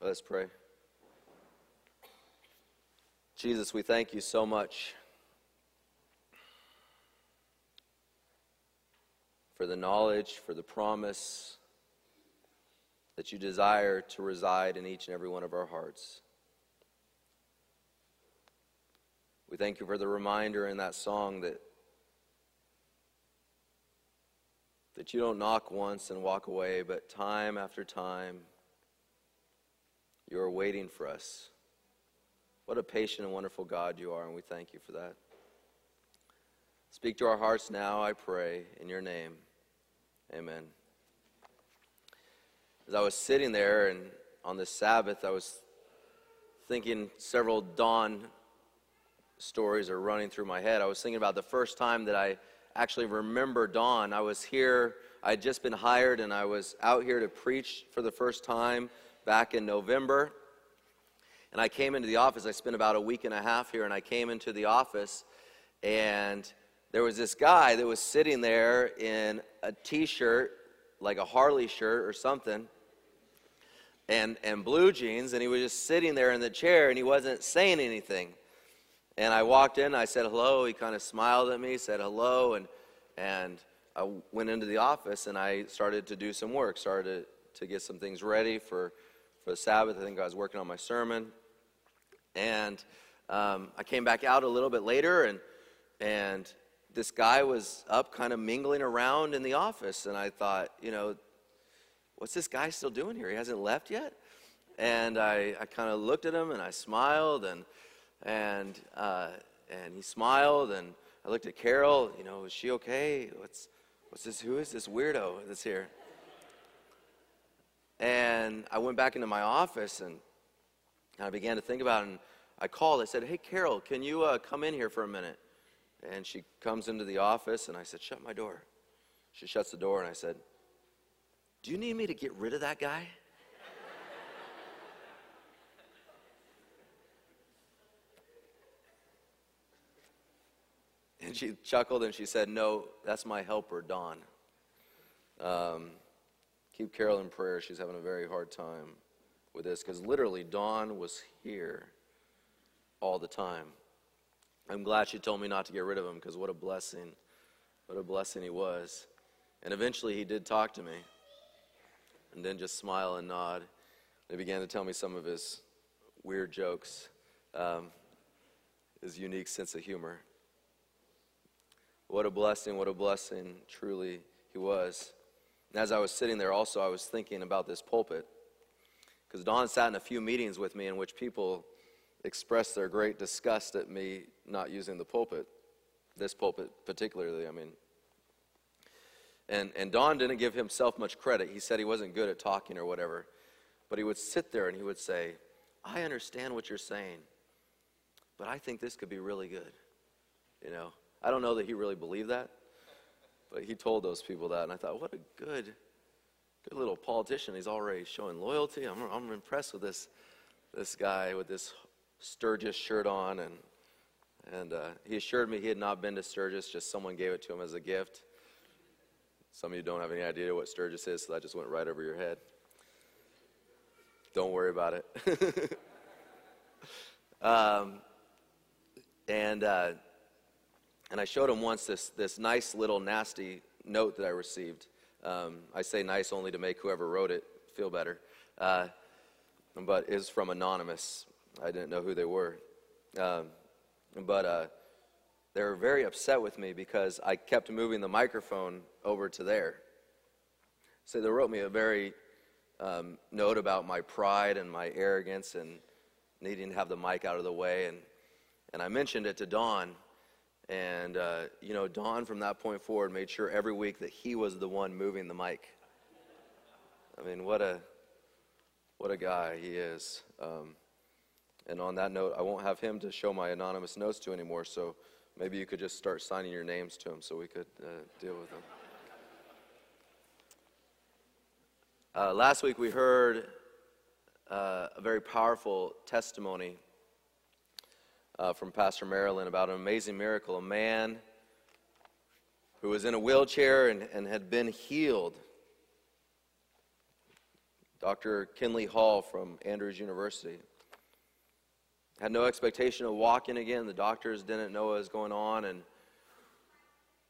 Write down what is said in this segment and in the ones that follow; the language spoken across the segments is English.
Let's pray. Jesus, we thank you so much for the knowledge, for the promise that you desire to reside in each and every one of our hearts. We thank you for the reminder in that song that that you don't knock once and walk away, but time after time you are waiting for us. What a patient and wonderful God you are, and we thank you for that. Speak to our hearts now, I pray, in your name. Amen. As I was sitting there and on the Sabbath, I was thinking several Don stories are running through my head. I was thinking about the first time that I actually remember Don. I was here, I had just been hired, and I was out here to preach for the first time back in November. And I came into the office. I spent about a week and a half here, and I came into the office, and there was this guy that was sitting there in a t shirt, like a Harley shirt or something, and, and blue jeans, and he was just sitting there in the chair, and he wasn't saying anything. And I walked in, I said hello. He kind of smiled at me, said hello, and, and I went into the office and I started to do some work, started to, to get some things ready for for the Sabbath. I think I was working on my sermon. And um, I came back out a little bit later, and, and this guy was up kind of mingling around in the office. And I thought, you know, what's this guy still doing here? He hasn't left yet? And I, I kind of looked at him and I smiled, and, and, uh, and he smiled, and I looked at Carol, you know, is she okay? What's, what's this? Who is this weirdo that's here? And I went back into my office and I began to think about it. And I called. I said, Hey, Carol, can you uh, come in here for a minute? And she comes into the office and I said, Shut my door. She shuts the door and I said, Do you need me to get rid of that guy? and she chuckled and she said, No, that's my helper, Don." Um, Keep Carol in prayer. She's having a very hard time with this because literally Don was here all the time. I'm glad she told me not to get rid of him because what a blessing. What a blessing he was. And eventually he did talk to me and then just smile and nod. He began to tell me some of his weird jokes, um, his unique sense of humor. What a blessing, what a blessing truly he was. And as I was sitting there, also, I was thinking about this pulpit. Because Don sat in a few meetings with me in which people expressed their great disgust at me not using the pulpit, this pulpit particularly, I mean. And, and Don didn't give himself much credit. He said he wasn't good at talking or whatever. But he would sit there and he would say, I understand what you're saying, but I think this could be really good. You know, I don't know that he really believed that, but he told those people that, and I thought, what a good, good little politician. He's already showing loyalty. I'm, I'm impressed with this, this guy with this Sturgis shirt on, and and uh, he assured me he had not been to Sturgis, just someone gave it to him as a gift. Some of you don't have any idea what Sturgis is, so that just went right over your head. Don't worry about it. um, and uh, and I showed him once this, this nice little nasty note that I received. Um, I say nice only to make whoever wrote it feel better. Uh, but it's from Anonymous. I didn't know who they were. Um, but uh, they were very upset with me because I kept moving the microphone over to there. So they wrote me a very um, note about my pride and my arrogance and needing to have the mic out of the way. And, and I mentioned it to Don. And, uh, you know, Don from that point forward made sure every week that he was the one moving the mic. I mean, what a, what a guy he is. Um, and on that note, I won't have him to show my anonymous notes to anymore, so maybe you could just start signing your names to him so we could uh, deal with them. Uh, last week we heard uh, a very powerful testimony uh, from Pastor Marilyn about an amazing miracle. A man who was in a wheelchair and, and had been healed Dr. Kinley Hall from Andrews University. Had no expectation of walking again. The doctors didn't know what was going on. And,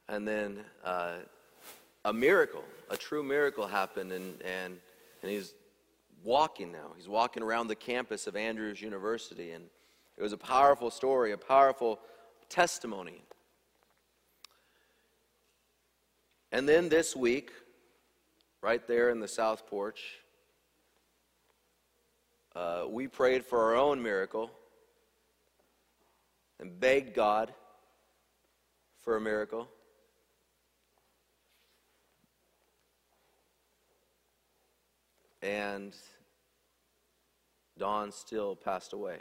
and then uh, a miracle, a true miracle happened. And, and, and he's walking now. He's walking around the campus of Andrews University. And it was a powerful story, a powerful testimony. And then this week, right there in the South Porch, uh, we prayed for our own miracle and begged God for a miracle. And Don still passed away.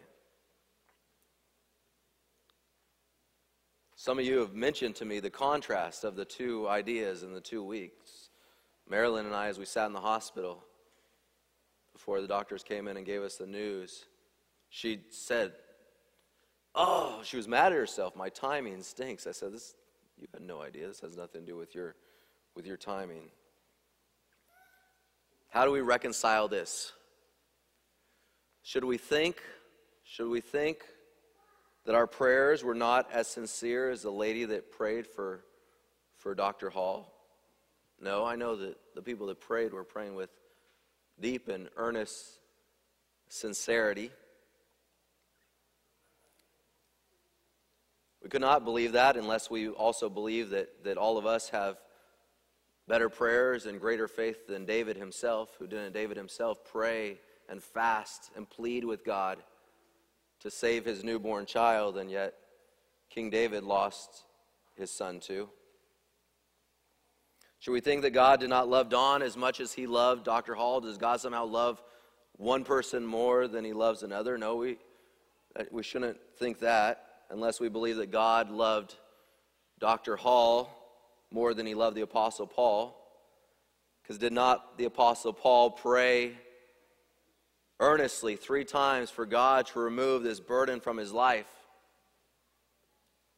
Some of you have mentioned to me the contrast of the two ideas in the two weeks. Marilyn and I, as we sat in the hospital before the doctors came in and gave us the news, she said, Oh, she was mad at herself. My timing stinks. I said, This you had no idea. This has nothing to do with your with your timing. How do we reconcile this? Should we think? Should we think that our prayers were not as sincere as the lady that prayed for, for Dr. Hall? No, I know that the people that prayed were praying with deep and earnest sincerity. We could not believe that unless we also believe that, that all of us have better prayers and greater faith than David himself, who didn't David himself pray and fast and plead with God to save his newborn child, and yet King David lost his son too. Should we think that God did not love Don as much as he loved Dr. Hall? Does God somehow love one person more than he loves another? No, we, uh, we shouldn't think that unless we believe that God loved Dr. Hall more than he loved the Apostle Paul. Because did not the Apostle Paul pray earnestly three times for God to remove this burden from his life.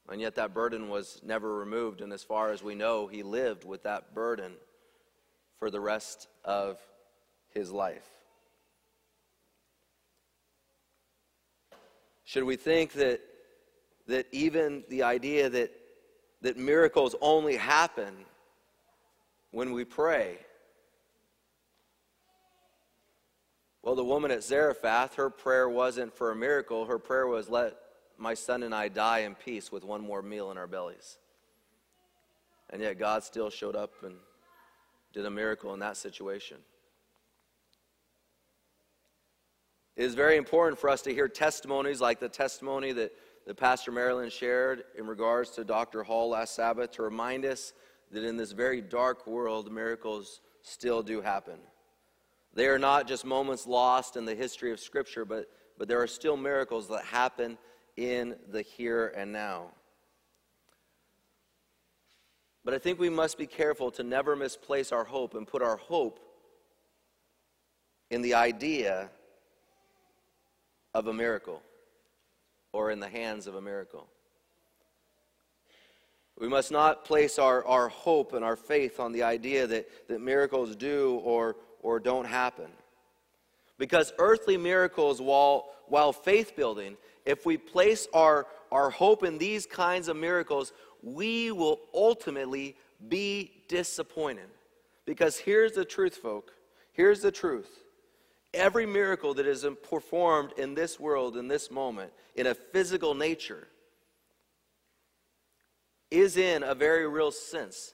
And yet that burden was never removed. And as far as we know, he lived with that burden for the rest of his life. Should we think that, that even the idea that, that miracles only happen when we pray Well, the woman at Zarephath, her prayer wasn't for a miracle. Her prayer was, let my son and I die in peace with one more meal in our bellies. And yet God still showed up and did a miracle in that situation. It is very important for us to hear testimonies like the testimony that, that Pastor Marilyn shared in regards to Dr. Hall last Sabbath to remind us that in this very dark world, miracles still do happen. They are not just moments lost in the history of Scripture, but, but there are still miracles that happen in the here and now. But I think we must be careful to never misplace our hope and put our hope in the idea of a miracle or in the hands of a miracle. We must not place our, our hope and our faith on the idea that, that miracles do or, or don't happen. Because earthly miracles, while, while faith building, if we place our, our hope in these kinds of miracles, we will ultimately be disappointed. Because here's the truth, folk. Here's the truth. Every miracle that is performed in this world, in this moment, in a physical nature, is in a very real sense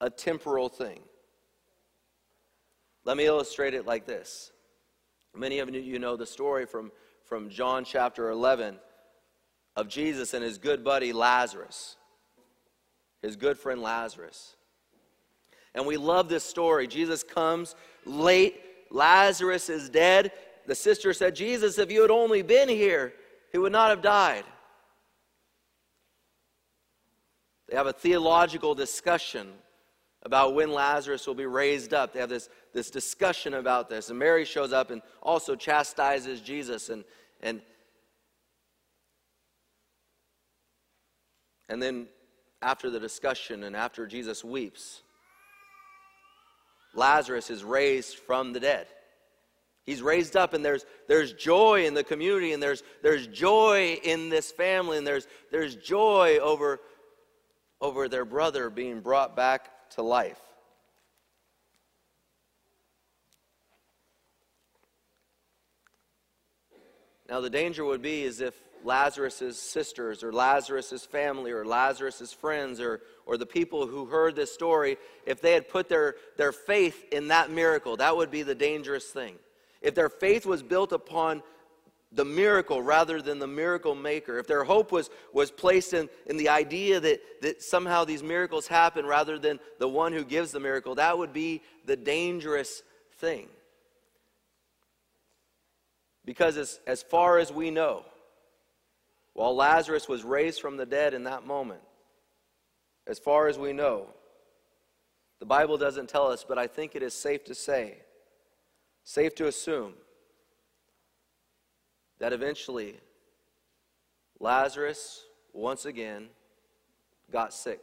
a temporal thing. Let me illustrate it like this. Many of you know the story from, from John chapter 11 of Jesus and his good buddy Lazarus, his good friend Lazarus. And we love this story. Jesus comes late, Lazarus is dead. The sister said, Jesus, if you had only been here, he would not have died. They have a theological discussion about when Lazarus will be raised up. They have this, this discussion about this. And Mary shows up and also chastises Jesus. And, and, and then after the discussion and after Jesus weeps, Lazarus is raised from the dead. He's raised up, and there's, there's joy in the community, and there's, there's joy in this family, and there's, there's joy over, over their brother being brought back to life. Now, the danger would be is if Lazarus' sisters or Lazarus' family or Lazarus' friends or, or the people who heard this story, if they had put their, their faith in that miracle, that would be the dangerous thing if their faith was built upon the miracle rather than the miracle maker, if their hope was, was placed in, in the idea that, that somehow these miracles happen rather than the one who gives the miracle, that would be the dangerous thing. Because as, as far as we know, while Lazarus was raised from the dead in that moment, as far as we know, the Bible doesn't tell us, but I think it is safe to say safe to assume that eventually Lazarus once again got sick.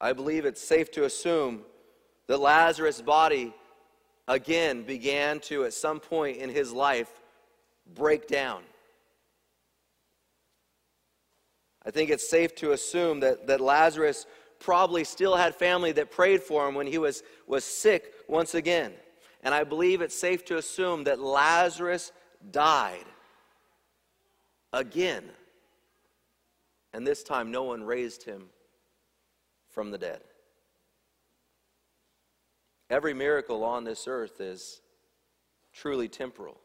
I believe it's safe to assume that Lazarus' body again began to, at some point in his life, break down. I think it's safe to assume that, that Lazarus probably still had family that prayed for him when he was, was sick once again. And I believe it's safe to assume that Lazarus died again. And this time, no one raised him from the dead. Every miracle on this earth is truly temporal.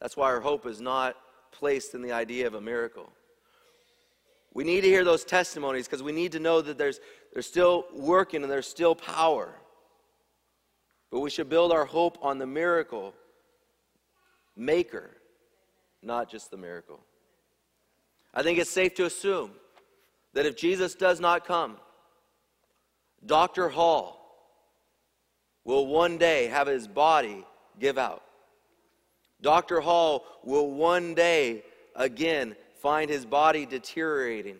That's why our hope is not placed in the idea of a miracle. We need to hear those testimonies because we need to know that there's, there's still working and there's still power. But we should build our hope on the miracle maker, not just the miracle. I think it's safe to assume that if Jesus does not come, Dr. Hall will one day have his body give out. Dr. Hall will one day again find his body deteriorating.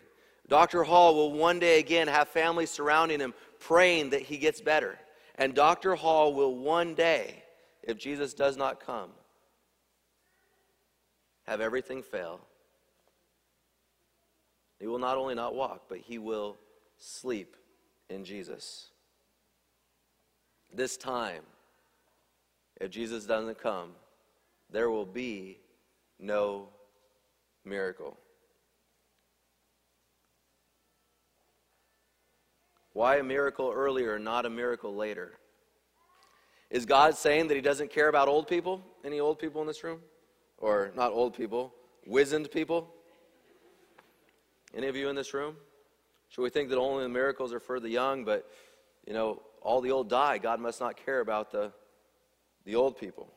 Dr. Hall will one day again have families surrounding him praying that he gets better. And Dr. Hall will one day, if Jesus does not come, have everything fail. He will not only not walk, but he will sleep in Jesus. This time, if Jesus doesn't come, there will be no miracle. Why a miracle earlier, not a miracle later? Is God saying that He doesn't care about old people? Any old people in this room? Or not old people, wizened people? Any of you in this room? Should we think that only the miracles are for the young, but, you know, all the old die? God must not care about the, the old people.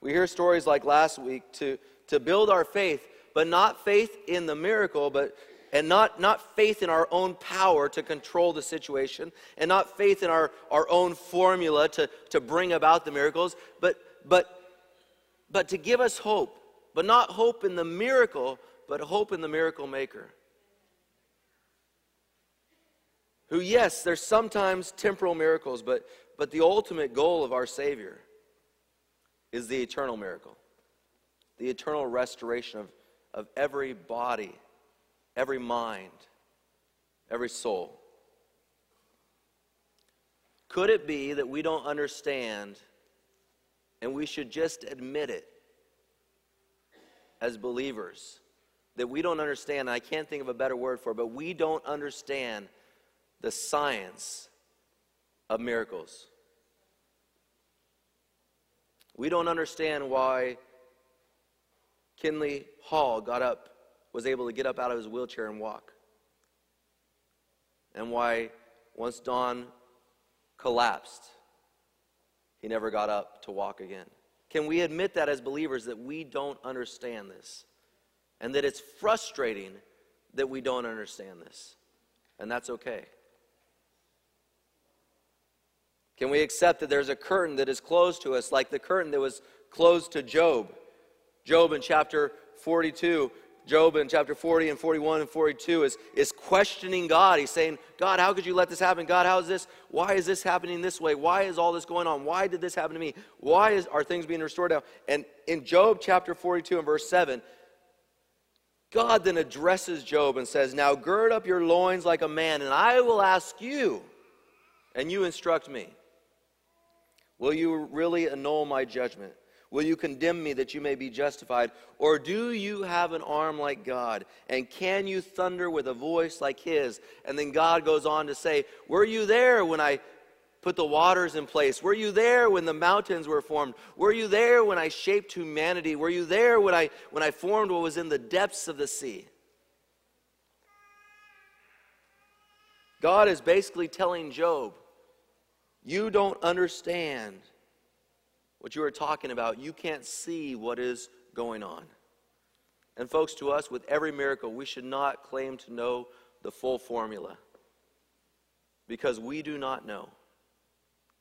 We hear stories like last week to, to build our faith, but not faith in the miracle, but and not, not faith in our own power to control the situation, and not faith in our, our own formula to, to bring about the miracles, but, but, but to give us hope. But not hope in the miracle, but hope in the miracle maker. Who, yes, there's sometimes temporal miracles, but, but the ultimate goal of our Savior is the eternal miracle the eternal restoration of, of every body, every mind, every soul. Could it be that we don't understand and we should just admit it as believers? That we don't understand, I can't think of a better word for it, but we don't understand the science of miracles. We don't understand why Kinley Hall got up, was able to get up out of his wheelchair and walk. And why, once Don collapsed, he never got up to walk again. Can we admit that as believers that we don't understand this? And that it's frustrating that we don't understand this? And that's okay. Can we accept that there's a curtain that is closed to us, like the curtain that was closed to Job? Job in chapter 42, Job in chapter 40 and 41 and 42 is, is questioning God. He's saying, God, how could you let this happen? God, how is this? Why is this happening this way? Why is all this going on? Why did this happen to me? Why is, are things being restored now? And in Job chapter 42 and verse 7, God then addresses Job and says, Now gird up your loins like a man, and I will ask you, and you instruct me. Will you really annul my judgment? Will you condemn me that you may be justified? Or do you have an arm like God? And can you thunder with a voice like his? And then God goes on to say, Were you there when I put the waters in place? Were you there when the mountains were formed? Were you there when I shaped humanity? Were you there when I, when I formed what was in the depths of the sea? God is basically telling Job, You don't understand what you are talking about, you can't see what is going on. And, folks, to us, with every miracle, we should not claim to know the full formula because we do not know.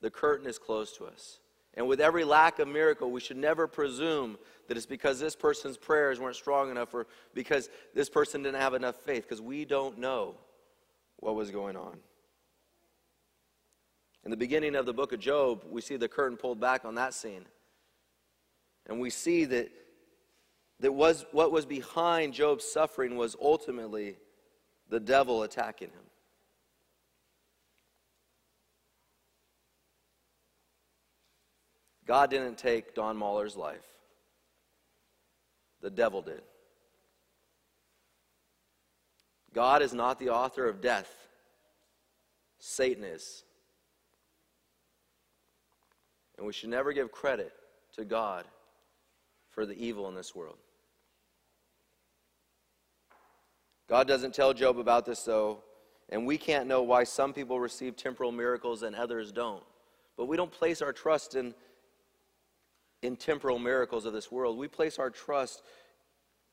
The curtain is closed to us. And with every lack of miracle, we should never presume that it's because this person's prayers weren't strong enough or because this person didn't have enough faith because we don't know what was going on. In the beginning of the book of Job, we see the curtain pulled back on that scene. And we see that, that was, what was behind Job's suffering was ultimately the devil attacking him. God didn't take Don Mahler's life, the devil did. God is not the author of death, Satan is. And we should never give credit to God for the evil in this world. God doesn't tell Job about this, though, and we can't know why some people receive temporal miracles and others don't. But we don't place our trust in, in temporal miracles of this world. We place our trust,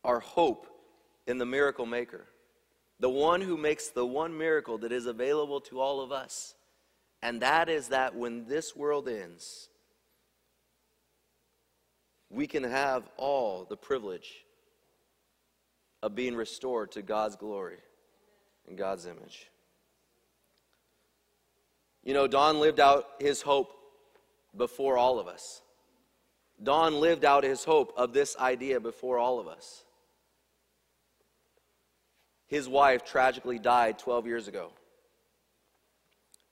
our hope, in the miracle maker, the one who makes the one miracle that is available to all of us. And that is that when this world ends, we can have all the privilege of being restored to God's glory and God's image. You know, Don lived out his hope before all of us. Don lived out his hope of this idea before all of us. His wife tragically died 12 years ago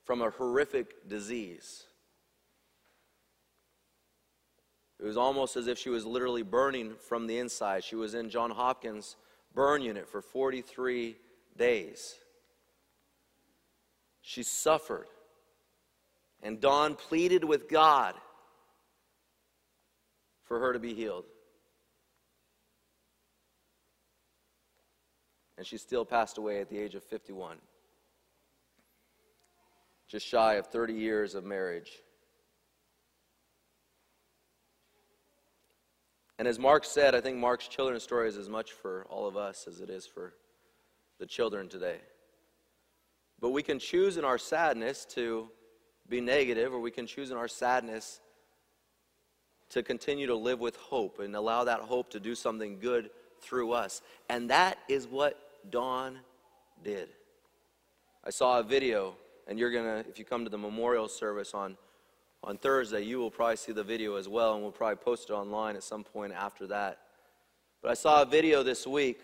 from a horrific disease. It was almost as if she was literally burning from the inside. She was in John Hopkins' burn unit for 43 days. She suffered. And Don pleaded with God for her to be healed. And she still passed away at the age of 51, just shy of 30 years of marriage. And as Mark said, I think Mark's children's story is as much for all of us as it is for the children today. But we can choose in our sadness to be negative, or we can choose in our sadness to continue to live with hope and allow that hope to do something good through us. And that is what Don did. I saw a video, and you're going to, if you come to the memorial service on on Thursday, you will probably see the video as well, and we'll probably post it online at some point after that. But I saw a video this week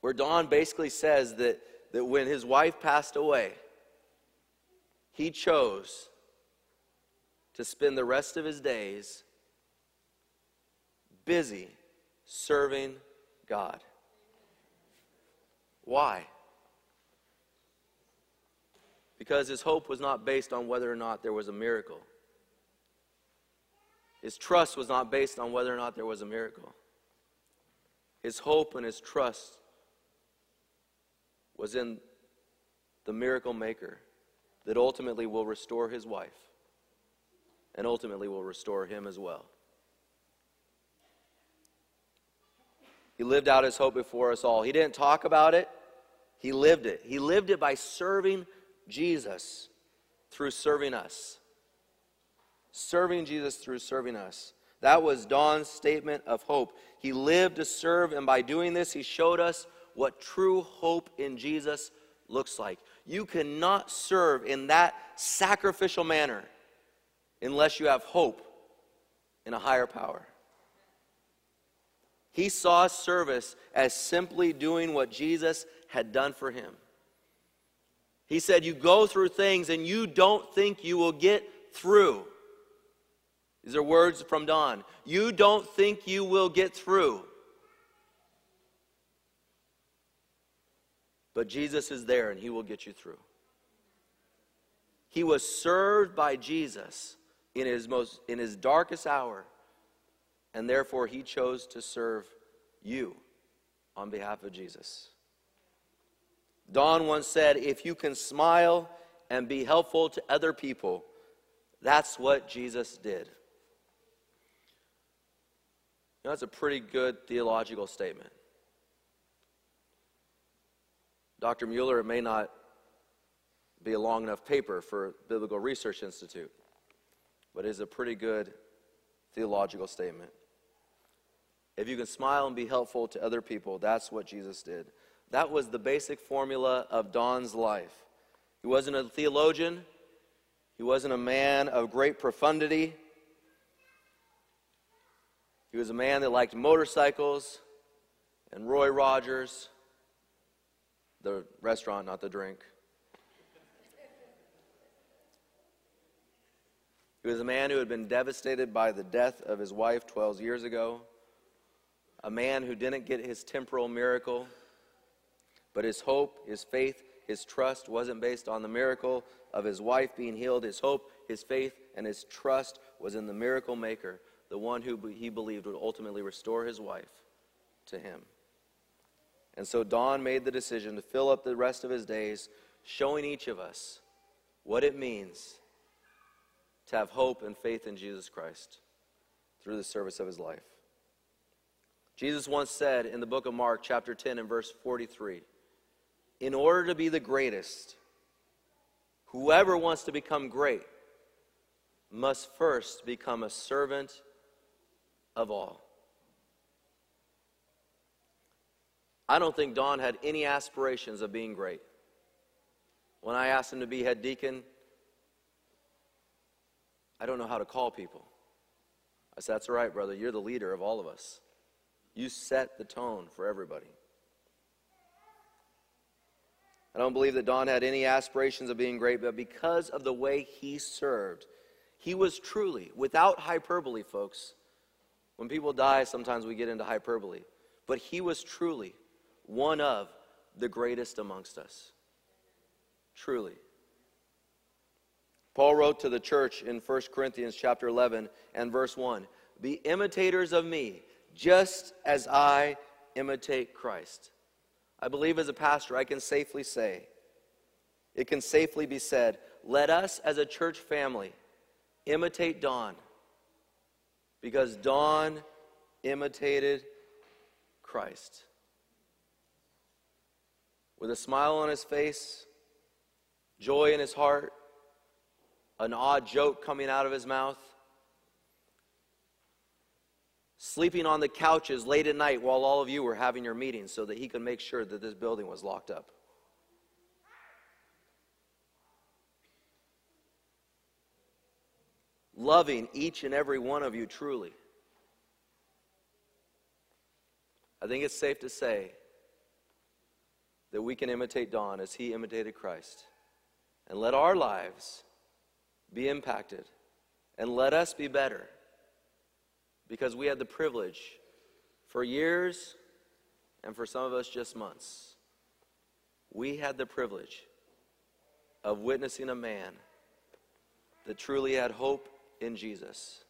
where Don basically says that, that when his wife passed away, he chose to spend the rest of his days busy serving God. Why? Because his hope was not based on whether or not there was a miracle. His trust was not based on whether or not there was a miracle. His hope and his trust was in the miracle maker that ultimately will restore his wife and ultimately will restore him as well. He lived out his hope before us all. He didn't talk about it, he lived it. He lived it by serving Jesus through serving us. Serving Jesus through serving us. That was Don's statement of hope. He lived to serve, and by doing this, he showed us what true hope in Jesus looks like. You cannot serve in that sacrificial manner unless you have hope in a higher power. He saw service as simply doing what Jesus had done for him. He said, You go through things and you don't think you will get through. These are words from Don. You don't think you will get through. But Jesus is there and he will get you through. He was served by Jesus in his most in his darkest hour and therefore he chose to serve you on behalf of Jesus. Don once said, If you can smile and be helpful to other people, that's what Jesus did. You know, that's a pretty good theological statement. Dr. Mueller, it may not be a long enough paper for Biblical Research Institute, but it is a pretty good theological statement. If you can smile and be helpful to other people, that's what Jesus did. That was the basic formula of Don's life. He wasn't a theologian, he wasn't a man of great profundity. He was a man that liked motorcycles and Roy Rogers, the restaurant, not the drink. He was a man who had been devastated by the death of his wife 12 years ago a man who didn't get his temporal miracle, but his hope, his faith, his trust wasn't based on the miracle of his wife being healed. His hope, his faith, and his trust was in the miracle maker, the one who he believed would ultimately restore his wife to him. And so Don made the decision to fill up the rest of his days showing each of us what it means to have hope and faith in Jesus Christ through the service of his life. Jesus once said in the book of Mark, chapter 10, and verse 43 In order to be the greatest, whoever wants to become great must first become a servant of all. I don't think Don had any aspirations of being great. When I asked him to be head deacon, I don't know how to call people. I said, That's all right, brother. You're the leader of all of us. You set the tone for everybody. I don't believe that Don had any aspirations of being great, but because of the way he served, he was truly, without hyperbole, folks. When people die, sometimes we get into hyperbole. But he was truly one of the greatest amongst us. Truly. Paul wrote to the church in 1 Corinthians chapter 11 and verse 1 Be imitators of me just as I imitate Christ. I believe as a pastor, I can safely say, it can safely be said, let us as a church family imitate Don because Don imitated Christ. With a smile on his face, joy in his heart, an odd joke coming out of his mouth, sleeping on the couches late at night while all of you were having your meetings so that he could make sure that this building was locked up. Loving each and every one of you truly. I think it's safe to say that we can imitate Don as he imitated Christ. And let our lives be impacted. And let us be better because we had the privilege for years and for some of us just months. We had the privilege of witnessing a man that truly had hope in Jesus.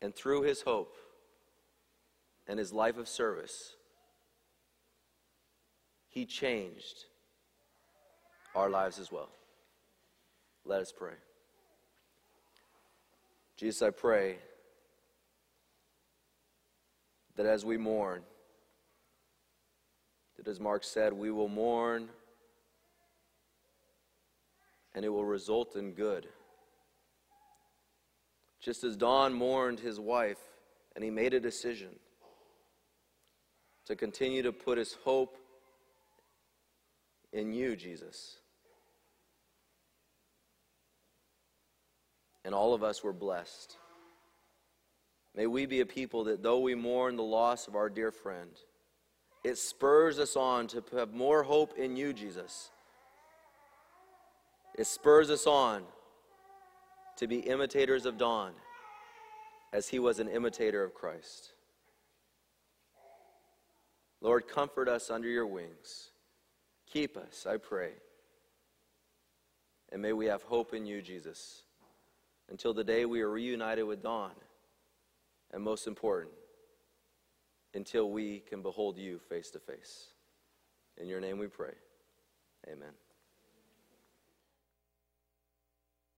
And through his hope and his life of service, he changed our lives as well. Let us pray. Jesus, I pray that as we mourn, that as Mark said, we will mourn and it will result in good. Just as Don mourned his wife and he made a decision. to continue to put his hope in you, Jesus. And all of us were blessed. May we be a people that, though we mourn the loss of our dear friend, it spurs us on to have more hope in you, Jesus. It spurs us on to be imitators of Don as he was an imitator of Christ. Lord, comfort us under your wings. Keep us, I pray. And may we have hope in you, Jesus, until the day we are reunited with Don. And most important, until we can behold you face to face. In your name we pray. Amen.